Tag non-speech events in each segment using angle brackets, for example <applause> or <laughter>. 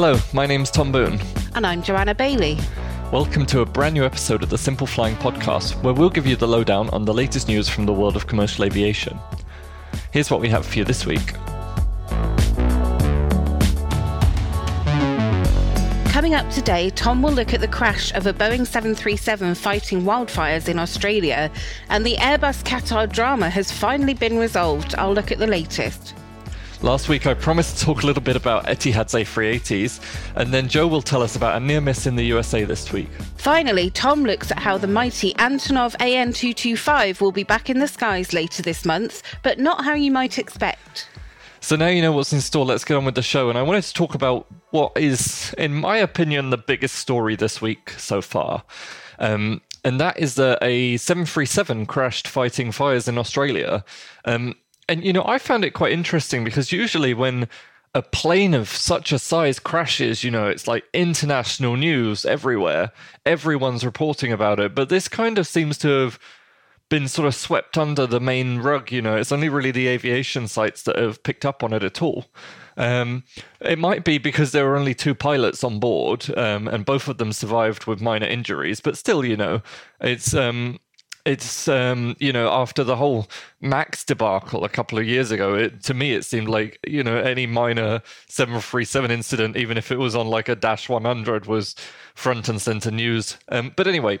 Hello, my name's Tom Boone. And I'm Joanna Bailey. Welcome to a brand new episode of the Simple Flying Podcast, where we'll give you the lowdown on the latest news from the world of commercial aviation. Here's what we have for you this week. Coming up today, Tom will look at the crash of a Boeing 737 fighting wildfires in Australia, and the Airbus Qatar drama has finally been resolved. I'll look at the latest. Last week, I promised to talk a little bit about Etihad's A380s, and then Joe will tell us about a near miss in the USA this week. Finally, Tom looks at how the mighty Antonov AN 225 will be back in the skies later this month, but not how you might expect. So now you know what's in store, let's get on with the show. And I wanted to talk about what is, in my opinion, the biggest story this week so far. Um, and that is that a 737 crashed fighting fires in Australia. Um, and you know, I found it quite interesting because usually when a plane of such a size crashes, you know, it's like international news everywhere. Everyone's reporting about it. But this kind of seems to have been sort of swept under the main rug, you know. It's only really the aviation sites that have picked up on it at all. Um, it might be because there were only two pilots on board, um, and both of them survived with minor injuries. But still, you know, it's um, it's um, you know after the whole Max debacle a couple of years ago, it, to me it seemed like you know any minor 737 incident, even if it was on like a Dash 100, was front and center news. Um, but anyway,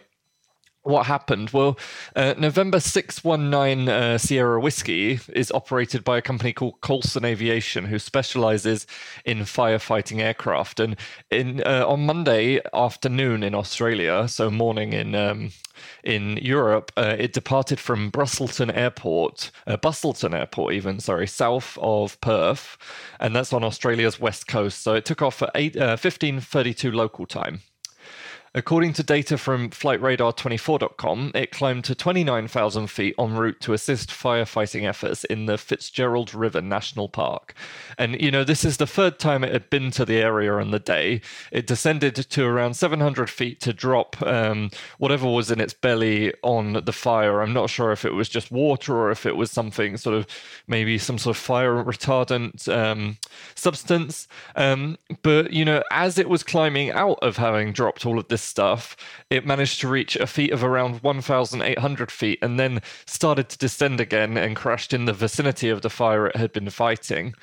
what happened? Well, uh, November 619 uh, Sierra Whiskey is operated by a company called Coulson Aviation, who specializes in firefighting aircraft. And in uh, on Monday afternoon in Australia, so morning in um, in Europe, uh, it departed from Brusselton Airport, uh, Busselton Airport, even sorry, south of Perth, and that's on Australia's west coast. So it took off at 8, 15:32 uh, local time. According to data from FlightRadar24.com, it climbed to 29,000 feet en route to assist firefighting efforts in the Fitzgerald River National Park. And, you know, this is the third time it had been to the area on the day. It descended to around 700 feet to drop um, whatever was in its belly on the fire. I'm not sure if it was just water or if it was something sort of maybe some sort of fire retardant um, substance. Um, but, you know, as it was climbing out of having dropped all of this stuff, it managed to reach a feet of around 1,800 feet and then started to descend again and crashed in the vicinity of the fire it had been fighting.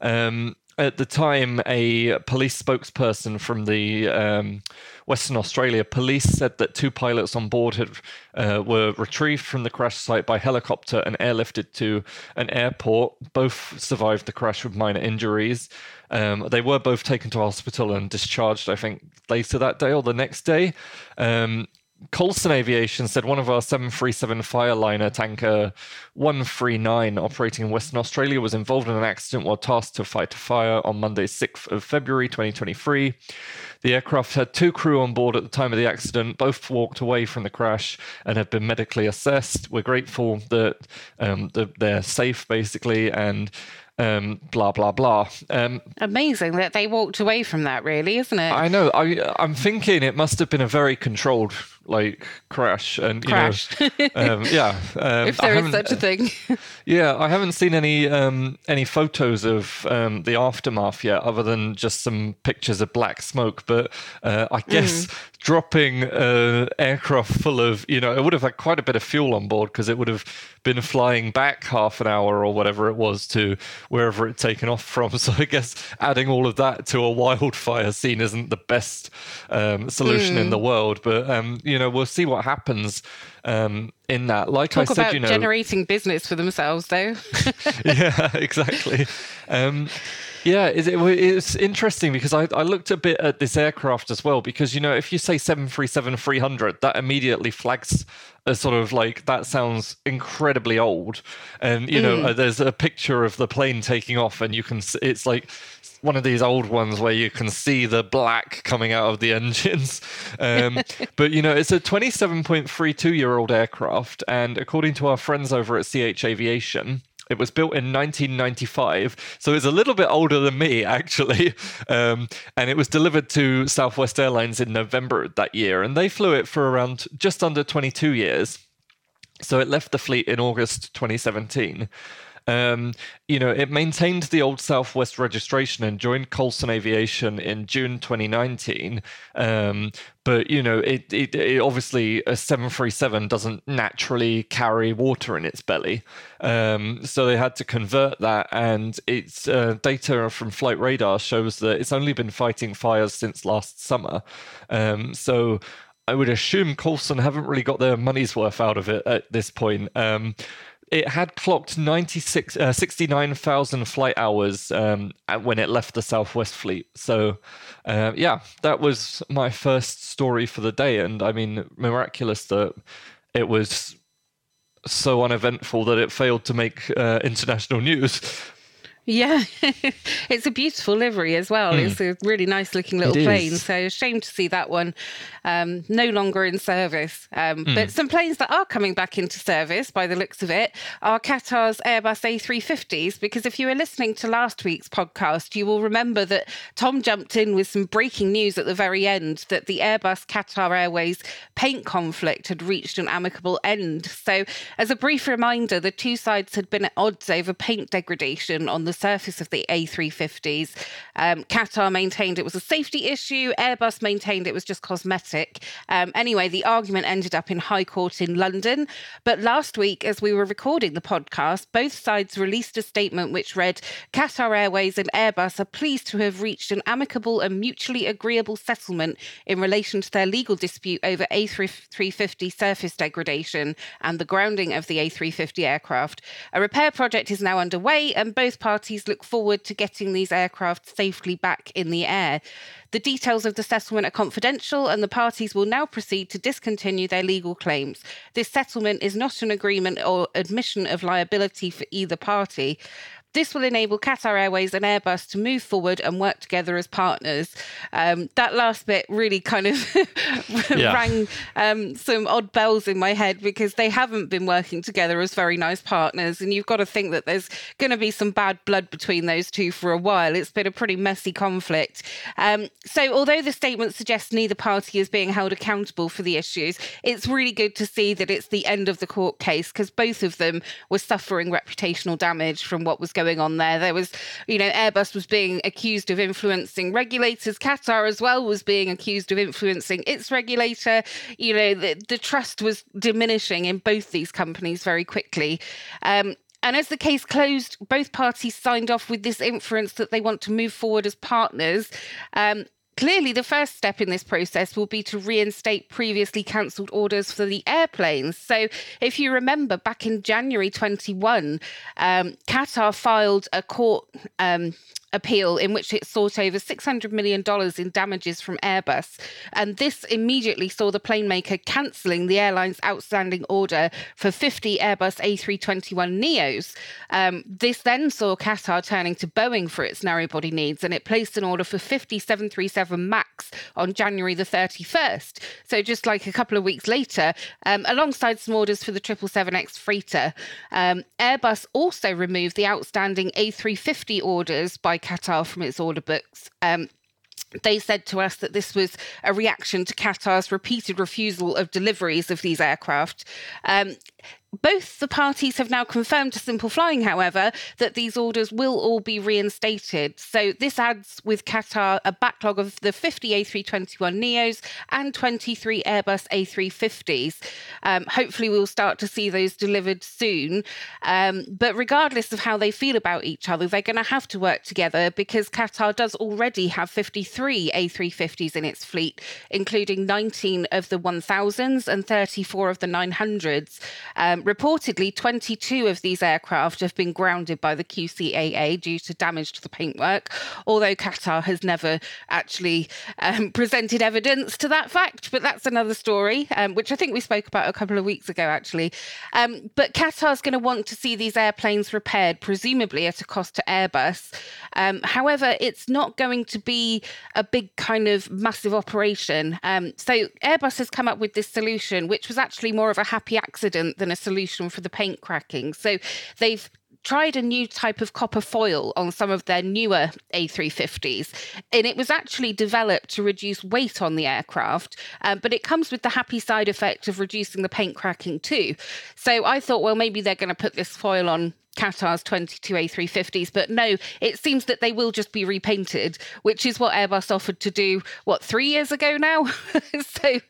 Um, at the time, a police spokesperson from the um, Western Australia police said that two pilots on board had uh, were retrieved from the crash site by helicopter and airlifted to an airport. Both survived the crash with minor injuries. Um, they were both taken to hospital and discharged, I think, later that day or the next day. Um, Coulson Aviation said one of our 737 Fireliner tanker 139 operating in Western Australia was involved in an accident while tasked to fight a fire on Monday, 6th of February 2023. The aircraft had two crew on board at the time of the accident. Both walked away from the crash and have been medically assessed. We're grateful that um, they're safe, basically, and um, blah blah blah. Um, Amazing that they walked away from that, really, isn't it? I know. I, I'm thinking it must have been a very controlled like crash and crash. Know, um, <laughs> yeah. Um, if there is such a thing. <laughs> yeah, I haven't seen any um, any photos of um, the aftermath yet, other than just some pictures of black smoke. But uh, I guess mm. dropping an aircraft full of, you know, it would have had quite a bit of fuel on board because it would have been flying back half an hour or whatever it was to wherever it taken off from. <laughs> So I guess adding all of that to a wildfire scene isn't the best um, solution mm. in the world. But um, you know, we'll see what happens um, in that. Like Talk I said, you know, generating business for themselves, though. <laughs> <laughs> yeah, exactly. Um, yeah, it, it's interesting because I, I looked a bit at this aircraft as well because you know if you say 737 300 that immediately flags as sort of like that sounds incredibly old and you know mm. there's a picture of the plane taking off and you can it's like one of these old ones where you can see the black coming out of the <laughs> engines. Um, <laughs> but you know, it's a 27.32 year old aircraft, and according to our friends over at CH Aviation. It was built in 1995, so it's a little bit older than me, actually. <laughs> Um, and it was delivered to Southwest Airlines in November that year, and they flew it for around just under 22 years. So it left the fleet in August 2017. Um, you know, it maintained the old Southwest registration and joined Coulson Aviation in June 2019. Um, but you know, it, it, it, obviously a 737 doesn't naturally carry water in its belly, um, so they had to convert that. And its uh, data from flight radar shows that it's only been fighting fires since last summer. Um, so I would assume Coulson haven't really got their money's worth out of it at this point. Um, it had clocked 96, uh, 69,000 flight hours um, when it left the Southwest Fleet. So, uh, yeah, that was my first story for the day. And I mean, miraculous that it was so uneventful that it failed to make uh, international <laughs> news. Yeah, <laughs> it's a beautiful livery as well. Mm. It's a really nice looking little it plane. Is. So shame to see that one um, no longer in service. Um, mm. But some planes that are coming back into service, by the looks of it, are Qatar's Airbus A350s. Because if you were listening to last week's podcast, you will remember that Tom jumped in with some breaking news at the very end that the Airbus Qatar Airways paint conflict had reached an amicable end. So, as a brief reminder, the two sides had been at odds over paint degradation on the surface of the A350s. Um, Qatar maintained it was a safety issue, Airbus maintained it was just cosmetic. Um, anyway, the argument ended up in High Court in London. But last week, as we were recording the podcast, both sides released a statement which read Qatar Airways and Airbus are pleased to have reached an amicable and mutually agreeable settlement in relation to their legal dispute over A350 surface degradation and the grounding of the A350 aircraft. A repair project is now underway, and both parties parties look forward to getting these aircraft safely back in the air. The details of the settlement are confidential, and the parties will now proceed to discontinue their legal claims. This settlement is not an agreement or admission of liability for either party. This will enable Qatar Airways and Airbus to move forward and work together as partners. Um, that last bit really kind of <laughs> rang um, some odd bells in my head because they haven't been working together as very nice partners. And you've got to think that there's going to be some bad blood between those two for a while. It's been a pretty messy conflict. Um, so, although the statement suggests neither party is being held accountable for the issues, it's really good to see that it's the end of the court case because both of them were suffering reputational damage from what was going going on there. There was, you know, Airbus was being accused of influencing regulators. Qatar as well was being accused of influencing its regulator. You know, the, the trust was diminishing in both these companies very quickly. Um, and as the case closed, both parties signed off with this inference that they want to move forward as partners. Um, Clearly, the first step in this process will be to reinstate previously cancelled orders for the airplanes. So, if you remember, back in January 21, um, Qatar filed a court um, appeal in which it sought over $600 million in damages from Airbus. And this immediately saw the plane maker cancelling the airline's outstanding order for 50 Airbus A321 Neos. Um, this then saw Qatar turning to Boeing for its narrow body needs, and it placed an order for 50 737 MAX on January the 31st. So just like a couple of weeks later, um, alongside some orders for the 777X freighter, um, Airbus also removed the outstanding A350 orders by Qatar from its order books. Um, they said to us that this was a reaction to Qatar's repeated refusal of deliveries of these aircraft. Um, both the parties have now confirmed to Simple Flying, however, that these orders will all be reinstated. So this adds with Qatar a backlog of the 50 A321 Neos and 23 Airbus A350s. Um, hopefully, we'll start to see those delivered soon. Um, but regardless of how they feel about each other, they're going to have to work together because Qatar does already have 53 A350s in its fleet, including 19 of the 1000s and 34 of the 900s. Um, reportedly, 22 of these aircraft have been grounded by the QCAA due to damage to the paintwork, although Qatar has never actually um, presented evidence to that fact. But that's another story, um, which I think we spoke about a couple of weeks ago, actually. Um, but Qatar's going to want to see these airplanes repaired, presumably at a cost to Airbus. Um, however, it's not going to be a big kind of massive operation. Um, so Airbus has come up with this solution, which was actually more of a happy accident than a solution for the paint cracking. So they've tried a new type of copper foil on some of their newer A350s, and it was actually developed to reduce weight on the aircraft, um, but it comes with the happy side effect of reducing the paint cracking too. So I thought, well, maybe they're going to put this foil on Qatar's 22 A350s. But no, it seems that they will just be repainted, which is what Airbus offered to do, what, three years ago now? <laughs> so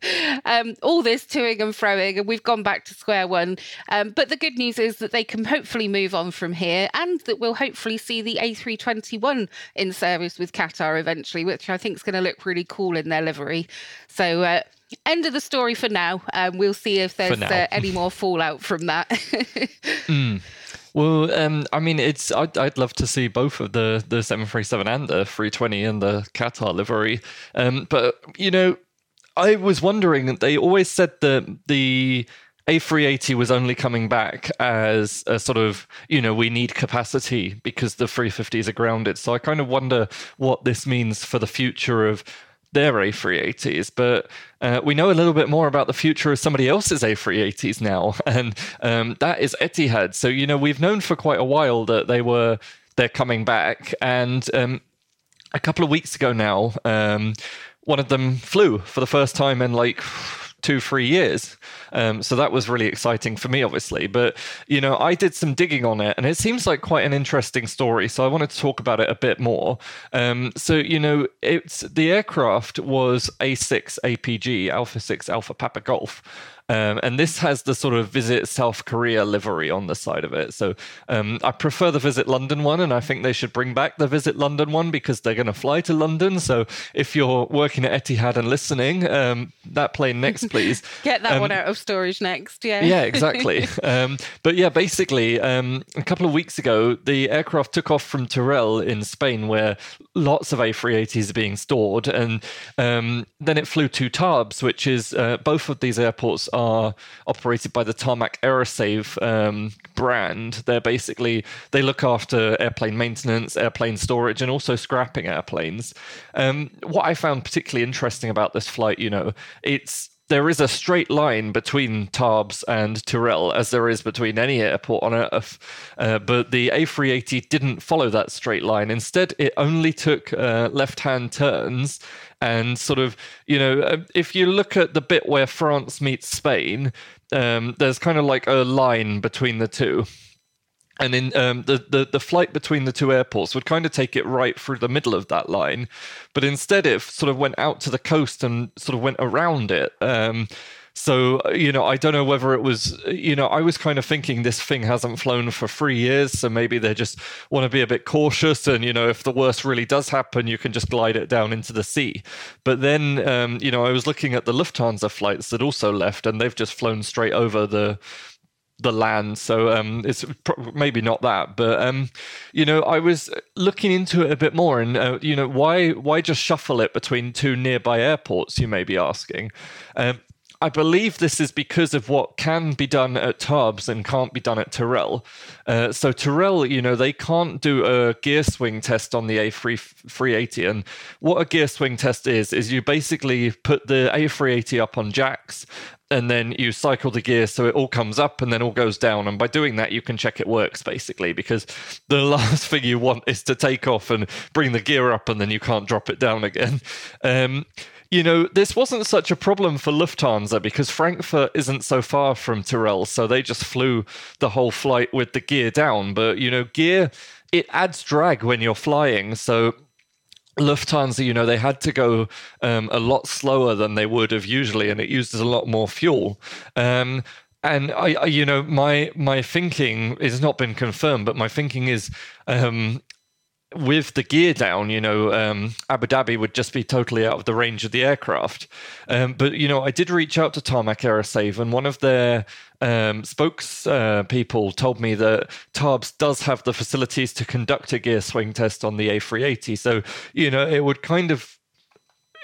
um, all this toing and froing, and we've gone back to square one. Um, but the good news is that they can hopefully move on from here and that we'll hopefully see the A321 in service with Qatar eventually, which I think is going to look really cool in their livery. So, uh, end of the story for now. Um, we'll see if there's uh, any more fallout from that. <laughs> mm. Well, um, I mean, it's I'd, I'd love to see both of the the 737 and the 320 and the Qatar livery. Um, but you know, I was wondering. They always said that the a380 was only coming back as a sort of, you know, we need capacity because the 350s are grounded. So I kind of wonder what this means for the future of their A380s, but uh, we know a little bit more about the future of somebody else's A380s now, <laughs> and um, that is Etihad. So you know we've known for quite a while that they were they're coming back, and um, a couple of weeks ago now, um, one of them flew for the first time in like two, three years. Um, so that was really exciting for me, obviously. But, you know, I did some digging on it and it seems like quite an interesting story. So I wanted to talk about it a bit more. Um, so, you know, it's the aircraft was A6 APG, Alpha 6 Alpha Papa Golf. Um, and this has the sort of visit South Korea livery on the side of it. So um, I prefer the visit London one, and I think they should bring back the visit London one because they're going to fly to London. So if you're working at Etihad and listening, um, that plane next, <laughs> please. Get that one um, out of storage next. Yeah. Yeah, <laughs> exactly. Um, but yeah, basically, um, a couple of weeks ago, the aircraft took off from Teruel in Spain, where lots of A380s are being stored, and then it flew to Tarbes, which is uh, both of these airports are operated by the Tarmac Aerosave um, brand. They're basically they look after airplane maintenance, airplane storage, and also scrapping airplanes. Um, what I found particularly interesting about this flight, you know, it's there is a straight line between Tarbes and Teruel, as there is between any airport on Earth. Uh, but the A380 didn't follow that straight line. Instead, it only took uh, left hand turns and sort of, you know, uh, if you look at the bit where France meets Spain, um, there's kind of like a line between the two and in um, the, the the flight between the two airports would kind of take it right through the middle of that line, but instead it sort of went out to the coast and sort of went around it. Um, so, uh, you know, I don't know whether it was, you know, I was kind of thinking this thing hasn't flown for three years. So maybe they just want to be a bit cautious. And, you know, if the worst really does happen, you can just glide it down into the sea. But then, um, you know, I was looking at the Lufthansa flights that also left and they've just flown straight over the the land so um, it's maybe not that but um, you know i was looking into it a bit more and uh, you know why why just shuffle it between two nearby airports you may be asking um, I believe this is because of what can be done at Tarbes and can't be done at Teruel. Uh, so Teruel, you know, they can't do a gear swing test on the A380. And what a gear swing test is, is you basically put the A380 up on jacks and then you cycle the gear so it all comes up and then all goes down. And by doing that, you can check it works basically because the <laughs> last thing you want is to take off and bring the gear up and then you can't drop it down again. <laughs> Um, you know, this wasn't such a problem for Lufthansa because Frankfurt isn't so far from Teruel, so they just flew the whole flight with the gear down. But, you know, gear, it adds drag when you're flying. So Lufthansa, you know, they had to go um, a lot slower than they would have usually, and it uses a lot more fuel. Um, and I, I, you know, my my thinking has not been confirmed, but my thinking is um, with the gear down, you know, um, Abu Dhabi would just be totally out of the range of the aircraft. Um, but you know, I did reach out to Tarmac Aerosave, and one of their um, spokespeople uh, told me that Tarbes does have the facilities to conduct a gear swing test on the A380. So you know, it would kind of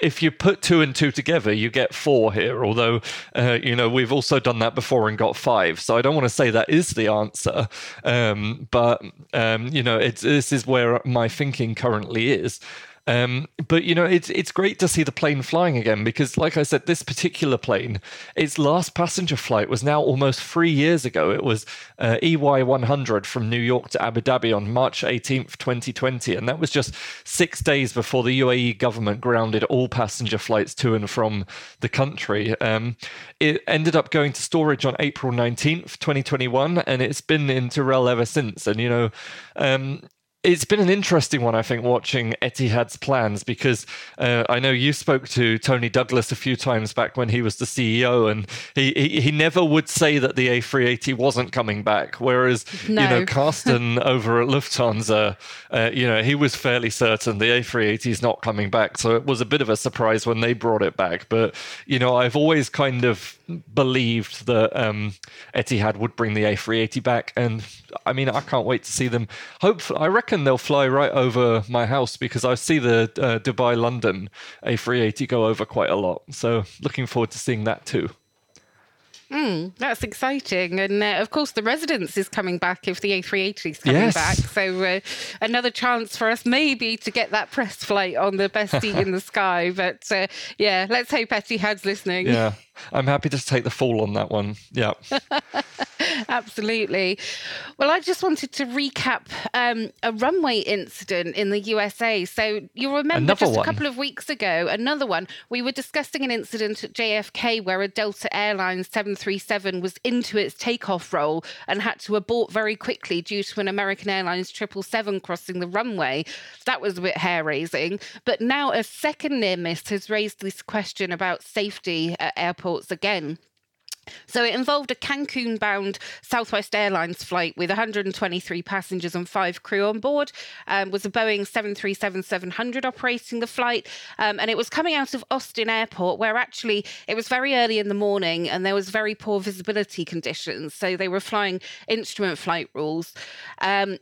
if you put two and two together, you get four here. Although, uh, you know, we've also done that before and got five. So I don't want to say that is the answer. Um, but, um, you know, it's, this is where my thinking currently is. Um, but you know, it's it's great to see the plane flying again because, like I said, this particular plane, its last passenger flight was now almost three years ago. It was uh, EY 100 from New York to Abu Dhabi on March 18th, 2020, and that was just six days before the UAE government grounded all passenger flights to and from the country. Um, it ended up going to storage on April 19th, 2021, and it's been in Teruel ever since. And you know. Um, it's been an interesting one, I think, watching Etihad's plans because uh, I know you spoke to Tony Douglas a few times back when he was the CEO, and he, he, he never would say that the A380 wasn't coming back. Whereas, no. you know, Carsten <laughs> over at Lufthansa, uh, you know, he was fairly certain the A380 is not coming back. So it was a bit of a surprise when they brought it back. But, you know, I've always kind of believed that um, Etihad would bring the A380 back, and I mean, I can't wait to see them. Hopefully, I reckon they'll fly right over my house because I see the uh, Dubai London A380 go over quite a lot. So, looking forward to seeing that too. Mm, that's exciting. And uh, of course, the residence is coming back if the A380 is coming yes. back. So, uh, another chance for us maybe to get that press flight on the best seat in the <laughs> sky. But uh, yeah, let's hope Etihad's listening. Yeah. I'm happy to take the fall on that one. Yeah. <laughs> Absolutely. Well, I just wanted to recap um, a runway incident in the USA. So you remember another just one. a couple of weeks ago, another one, we were discussing an incident at JFK where a Delta Airlines 737 was into its takeoff roll and had to abort very quickly due to an American Airlines 777 crossing the runway. That was a bit hair raising. But now a second near miss has raised this question about safety at airports airports again. So it involved a Cancun bound Southwest Airlines flight with 123 passengers and five crew on board. Um, was a Boeing 737 700 operating the flight. Um, and it was coming out of Austin Airport, where actually it was very early in the morning and there was very poor visibility conditions. So they were flying instrument flight rules. Um,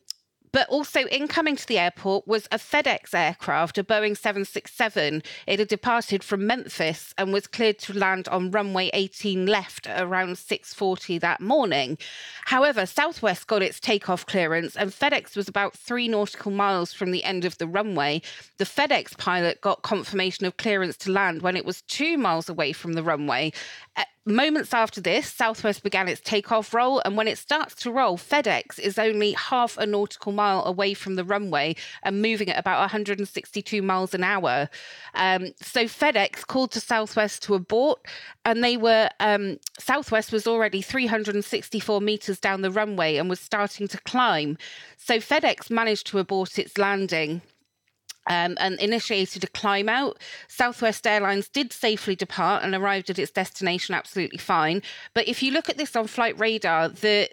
but also incoming to the airport was a FedEx aircraft, a Boeing 767. It had departed from Memphis and was cleared to land on runway 18 left around 6:40 that morning. However, Southwest got its takeoff clearance and FedEx was about 3 nautical miles from the end of the runway. The FedEx pilot got confirmation of clearance to land when it was 2 miles away from the runway Moments after this, Southwest began its takeoff roll, and when it starts to roll, FedEx is only half a nautical mile away from the runway and moving at about 162 miles an hour. Um, so FedEx called to Southwest to abort, and they were um, Southwest was already 364 meters down the runway and was starting to climb. So FedEx managed to abort its landing um, and initiated a climb out. Southwest Airlines did safely depart and arrived at its destination absolutely fine. But if you look at this on flight radar, the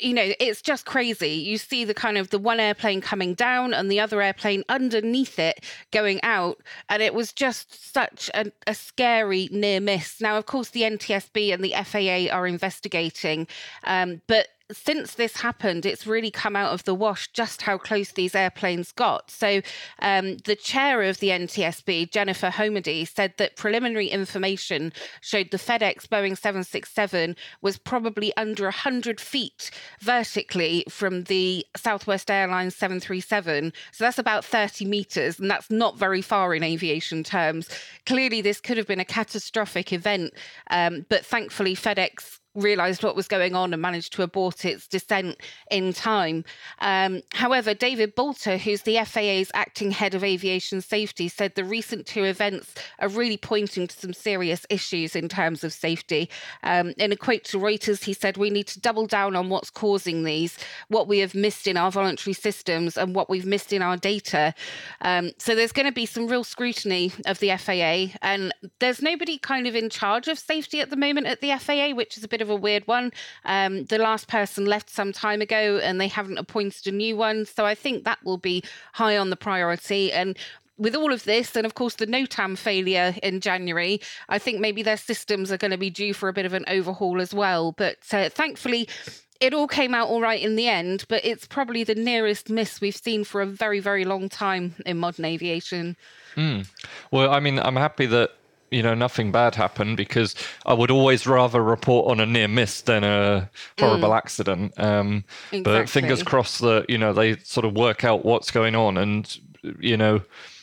you know it's just crazy you see the kind of the one airplane coming down and the other airplane underneath it going out and it was just such a, a scary near miss now of course the ntsb and the faa are investigating um, but since this happened, it's really come out of the wash just how close these airplanes got. So, um, the chair of the NTSB, Jennifer Homendy, said that preliminary information showed the FedEx Boeing 767 was probably under 100 feet vertically from the Southwest Airlines 737. So, that's about 30 meters, and that's not very far in aviation terms. Clearly, this could have been a catastrophic event, um, but thankfully, FedEx realised what was going on and managed to abort its descent in time. Um, however, David Boulter, who's the FAA's acting head of aviation safety, said the recent two events are really pointing to some serious issues in terms of safety. Um, in a quote to Reuters, he said, We need to double down on what's causing these, what we have missed in our voluntary systems, and what we've missed in our data. Um, so there's going to be some real scrutiny of the FAA, and there's nobody kind of in charge of safety at the moment at the FAA, which is a bit of of a weird one. Um, the last person left some time ago and they haven't appointed a new one. So I think that will be high on the priority. And with all of this, and of course the NOTAM failure in January, I think maybe their systems are going to be due for a bit of an overhaul as well. But uh, thankfully, it all came out all right in the end, but it's probably the nearest miss we've seen for a very, very long time in modern aviation. Mm. Well, I mean, I'm happy that you know nothing bad happened because I would always rather report on a near miss than a horrible mm. accident. Um, exactly. But fingers crossed that you know they sort of work out what's going on and you know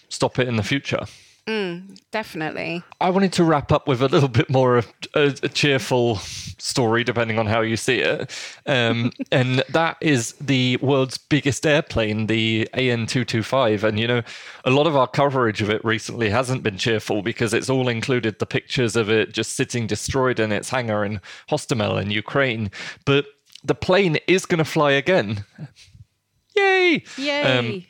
stop it in the future. Mm, definitely. I wanted to wrap up with a little bit more of a, a cheerful story, depending on how you see it. Um, <laughs> and that is the world's biggest airplane, the AN 225. And, you know, a lot of our coverage of it recently hasn't been cheerful because it's all included the pictures of it just sitting destroyed in its hangar in Hostomel in Ukraine. But the plane is going to fly again. Yay! Yay! Um,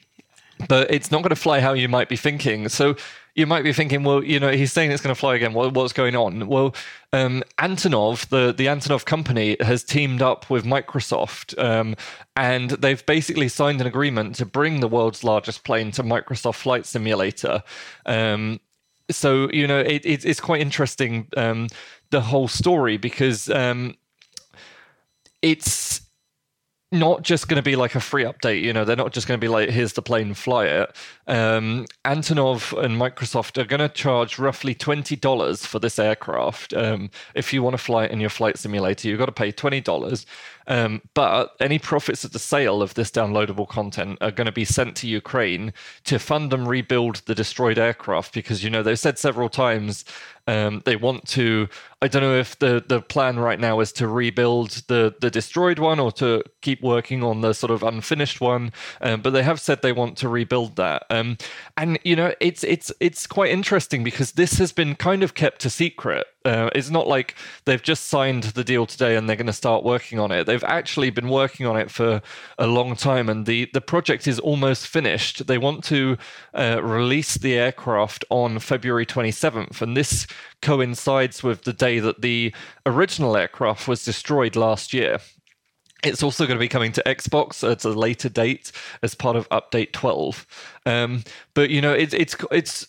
but it's not going to fly how you might be thinking. So you might be thinking, well, you know, he's saying it's going to fly again. What, what's going on? Well, um, Antonov, the the Antonov company, has teamed up with Microsoft, um, and they've basically signed an agreement to bring the world's largest plane to Microsoft Flight Simulator. Um, so you know, it, it, it's quite interesting um, the whole story because um, it's not just going to be like a free update. You know, they're not just going to be like, here's the plane, fly it. Um, Antonov and Microsoft are going to charge roughly twenty dollars for this aircraft. Um, if you want to fly it in your flight simulator, you've got to pay twenty dollars. Um, but any profits at the sale of this downloadable content are going to be sent to Ukraine to fund and rebuild the destroyed aircraft because you know they've said several times um, they want to. I don't know if the the plan right now is to rebuild the the destroyed one or to keep working on the sort of unfinished one. Um, but they have said they want to rebuild that. Um, and you know, it's it's it's quite interesting because this has been kind of kept a secret. Uh, it's not like they've just signed the deal today and they're going to start working on it. They've actually been working on it for a long time, and the the project is almost finished. They want to uh, release the aircraft on February 27th, and this coincides with the day that the original aircraft was destroyed last year. It's also going to be coming to Xbox at a later date as part of Update 12. Um, but you know, it, it's it's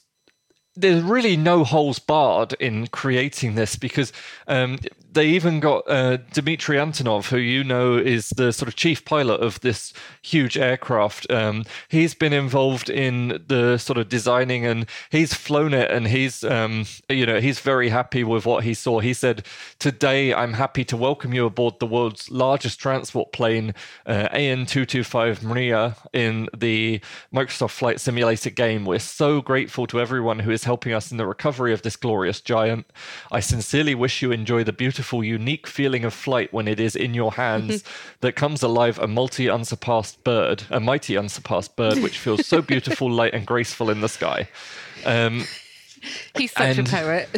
there's really no holes barred in creating this because um, they even got uh, Dmitry Antonov, who you know is the sort of chief pilot of this huge aircraft. Um, he's been involved in the sort of designing, and he's flown it, and he's um, you know he's very happy with what he saw. He said, "Today, I'm happy to welcome you aboard the world's largest transport plane, uh, AN225 Mriya, in the Microsoft Flight Simulator game. We're so grateful to everyone who is helping us in the recovery of this glorious giant. I sincerely wish you enjoy the beautiful." Beautiful, unique feeling of flight when it is in your hands <laughs> that comes alive a multi unsurpassed bird, a mighty unsurpassed bird, which feels so <laughs> beautiful, light, and graceful in the sky. Um, He's such a poet.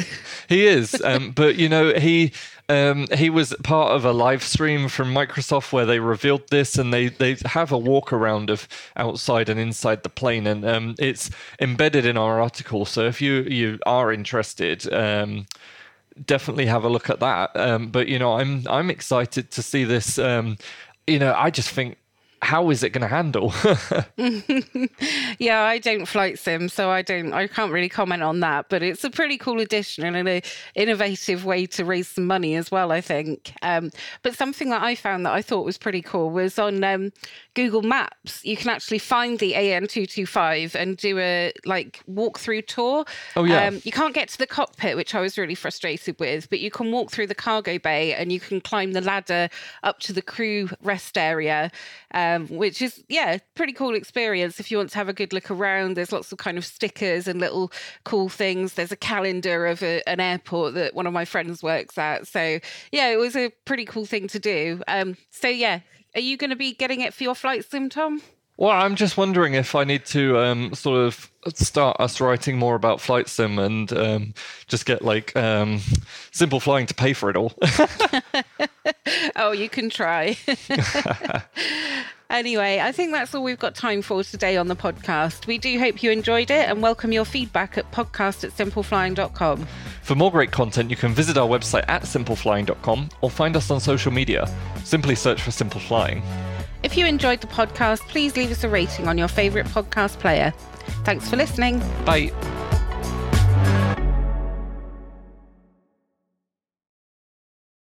he is. Um, but, you know, he. Um, he was part of a live stream from Microsoft where they revealed this, and they, they have a walk around of outside and inside the plane, and um, it's embedded in our article. So if you you are interested, um, definitely have a look at that. Um, but you know, I'm I'm excited to see this. Um, you know, I just think how is it going to handle? <laughs> yeah, I don't flight sim, so I don't, I can't really comment on that. But it's a pretty cool addition and an innovative way to raise some money as well. I think. Um, but something that I found that I thought was pretty cool was on um, Google Maps. You can actually find the AN two two five and do a like walkthrough tour. Oh yeah. Um, you can't get to the cockpit, which I was really frustrated with, but you can walk through the cargo bay and you can climb the ladder up to the crew rest area um, which is yeah, pretty cool experience if you want to have a good look around. There's lots of kind of stickers and little cool things. There's a calendar of a, an airport that one of my friends works at. So yeah, it was a pretty cool thing to do. Um, so yeah, are you going to be getting it for your flight sim, Tom? Well, I'm just wondering if I need to um, sort of start us writing more about flight sim and um, just get like um, simple flying to pay for it all. <laughs> oh, you can try. <laughs> <laughs> Anyway, I think that's all we've got time for today on the podcast. We do hope you enjoyed it and welcome your feedback at podcast at simpleflying.com. For more great content, you can visit our website at simpleflying.com or find us on social media. Simply search for Simple Flying. If you enjoyed the podcast, please leave us a rating on your favourite podcast player. Thanks for listening. Bye.